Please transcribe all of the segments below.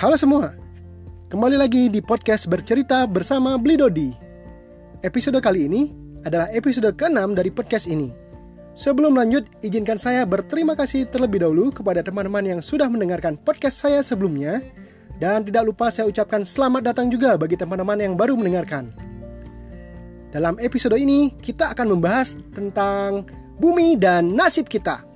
Halo semua, kembali lagi di podcast bercerita bersama Blidodi. Episode kali ini adalah episode ke-6 dari podcast ini. Sebelum lanjut, izinkan saya berterima kasih terlebih dahulu kepada teman-teman yang sudah mendengarkan podcast saya sebelumnya. Dan tidak lupa saya ucapkan selamat datang juga bagi teman-teman yang baru mendengarkan. Dalam episode ini, kita akan membahas tentang bumi dan nasib kita.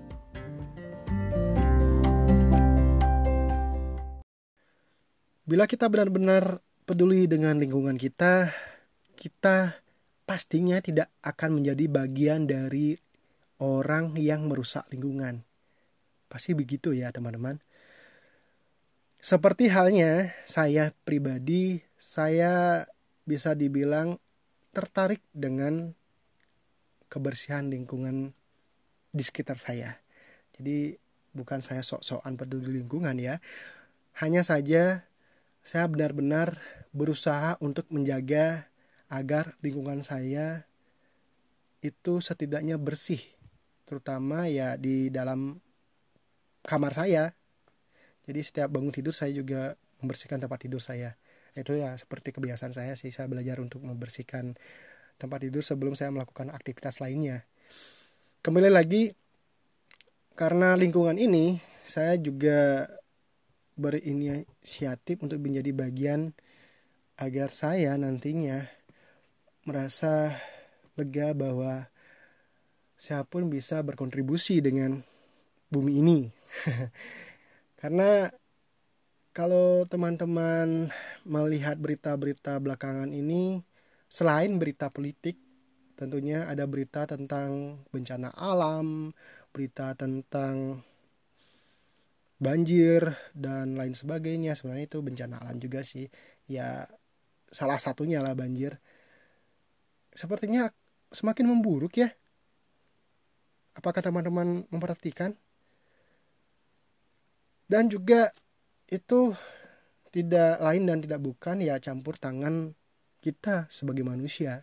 Bila kita benar-benar peduli dengan lingkungan kita, kita pastinya tidak akan menjadi bagian dari orang yang merusak lingkungan. Pasti begitu ya, teman-teman. Seperti halnya saya pribadi, saya bisa dibilang tertarik dengan kebersihan lingkungan di sekitar saya. Jadi bukan saya sok-sokan peduli lingkungan ya. Hanya saja saya benar-benar berusaha untuk menjaga agar lingkungan saya itu setidaknya bersih terutama ya di dalam kamar saya. Jadi setiap bangun tidur saya juga membersihkan tempat tidur saya. Itu ya seperti kebiasaan saya sih saya belajar untuk membersihkan tempat tidur sebelum saya melakukan aktivitas lainnya. Kembali lagi karena lingkungan ini saya juga berinisiatif untuk menjadi bagian agar saya nantinya merasa lega bahwa siapa pun bisa berkontribusi dengan bumi ini. Karena kalau teman-teman melihat berita-berita belakangan ini selain berita politik tentunya ada berita tentang bencana alam, berita tentang banjir dan lain sebagainya. Sebenarnya itu bencana alam juga sih. Ya salah satunya lah banjir. Sepertinya semakin memburuk ya. Apakah teman-teman memperhatikan? Dan juga itu tidak lain dan tidak bukan ya campur tangan kita sebagai manusia.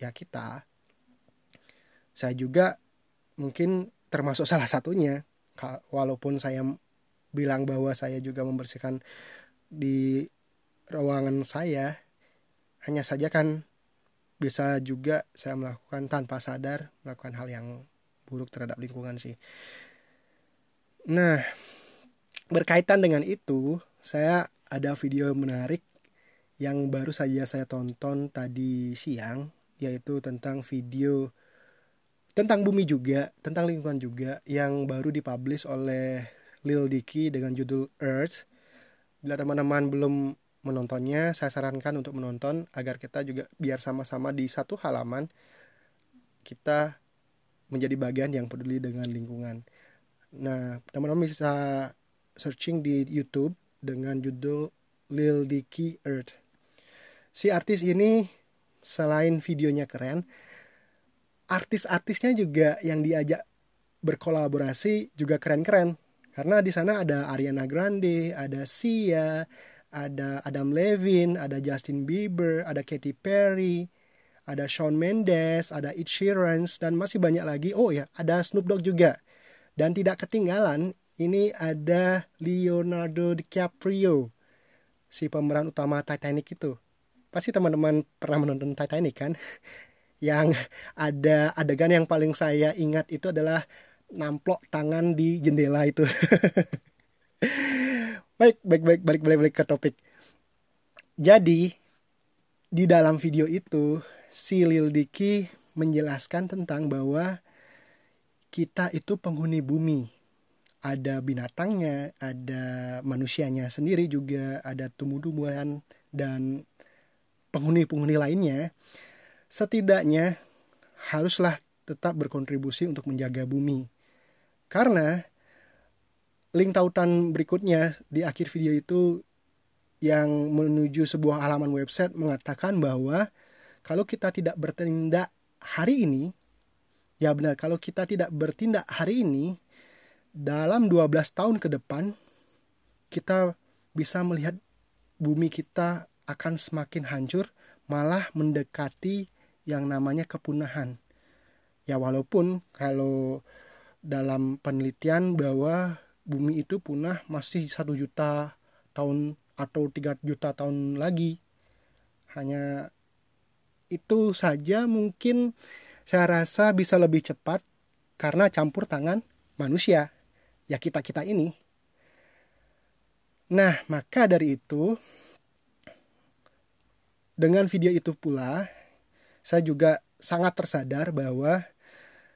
Ya kita. Saya juga mungkin termasuk salah satunya walaupun saya bilang bahwa saya juga membersihkan di ruangan saya hanya saja kan bisa juga saya melakukan tanpa sadar melakukan hal yang buruk terhadap lingkungan sih. Nah, berkaitan dengan itu, saya ada video menarik yang baru saja saya tonton tadi siang yaitu tentang video tentang bumi juga, tentang lingkungan juga yang baru dipublish oleh Lil Dicky dengan judul Earth. Bila teman-teman belum menontonnya, saya sarankan untuk menonton agar kita juga biar sama-sama di satu halaman kita menjadi bagian yang peduli dengan lingkungan. Nah, teman-teman bisa searching di YouTube dengan judul Lil Dicky Earth. Si artis ini selain videonya keren, artis-artisnya juga yang diajak berkolaborasi juga keren-keren karena di sana ada Ariana Grande, ada Sia, ada Adam Levine, ada Justin Bieber, ada Katy Perry, ada Shawn Mendes, ada Ed Sheeran dan masih banyak lagi. Oh ya, ada Snoop Dogg juga. Dan tidak ketinggalan ini ada Leonardo DiCaprio, si pemeran utama Titanic itu. Pasti teman-teman pernah menonton Titanic kan? yang ada adegan yang paling saya ingat itu adalah namplok tangan di jendela itu. baik, baik, baik, balik, balik, balik ke topik. Jadi di dalam video itu si Lil Dicky menjelaskan tentang bahwa kita itu penghuni bumi. Ada binatangnya, ada manusianya sendiri juga, ada tumbuh-tumbuhan dan penghuni-penghuni lainnya setidaknya haruslah tetap berkontribusi untuk menjaga bumi. Karena link tautan berikutnya di akhir video itu yang menuju sebuah halaman website mengatakan bahwa kalau kita tidak bertindak hari ini, ya benar kalau kita tidak bertindak hari ini, dalam 12 tahun ke depan kita bisa melihat bumi kita akan semakin hancur, malah mendekati yang namanya kepunahan. Ya walaupun kalau dalam penelitian bahwa bumi itu punah masih satu juta tahun atau 3 juta tahun lagi hanya itu saja mungkin saya rasa bisa lebih cepat karena campur tangan manusia ya kita kita ini nah maka dari itu dengan video itu pula saya juga sangat tersadar bahwa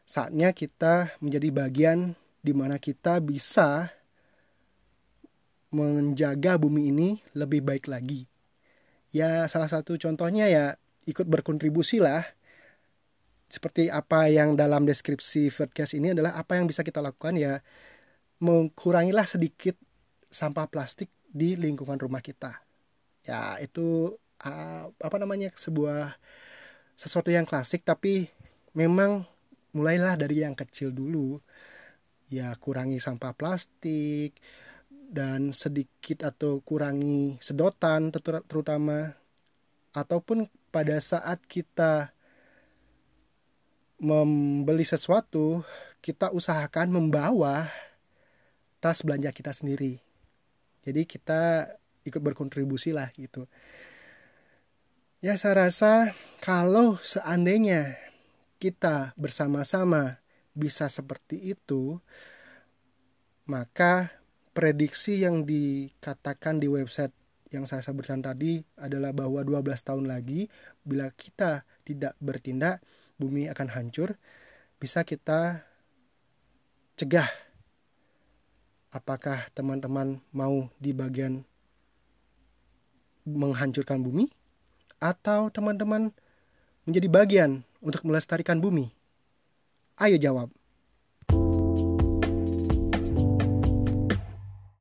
saatnya kita menjadi bagian di mana kita bisa menjaga bumi ini lebih baik lagi. Ya salah satu contohnya ya ikut berkontribusi lah. Seperti apa yang dalam deskripsi podcast ini adalah apa yang bisa kita lakukan ya mengurangilah sedikit sampah plastik di lingkungan rumah kita. Ya itu apa namanya sebuah sesuatu yang klasik tapi memang mulailah dari yang kecil dulu. Ya kurangi sampah plastik, dan sedikit atau kurangi sedotan terutama. Ataupun pada saat kita membeli sesuatu kita usahakan membawa tas belanja kita sendiri. Jadi kita ikut berkontribusi lah gitu. Ya saya rasa kalau seandainya kita bersama-sama bisa seperti itu maka prediksi yang dikatakan di website yang saya sebutkan tadi adalah bahwa 12 tahun lagi bila kita tidak bertindak bumi akan hancur. Bisa kita cegah. Apakah teman-teman mau di bagian menghancurkan bumi? Atau teman-teman menjadi bagian untuk melestarikan bumi. Ayo jawab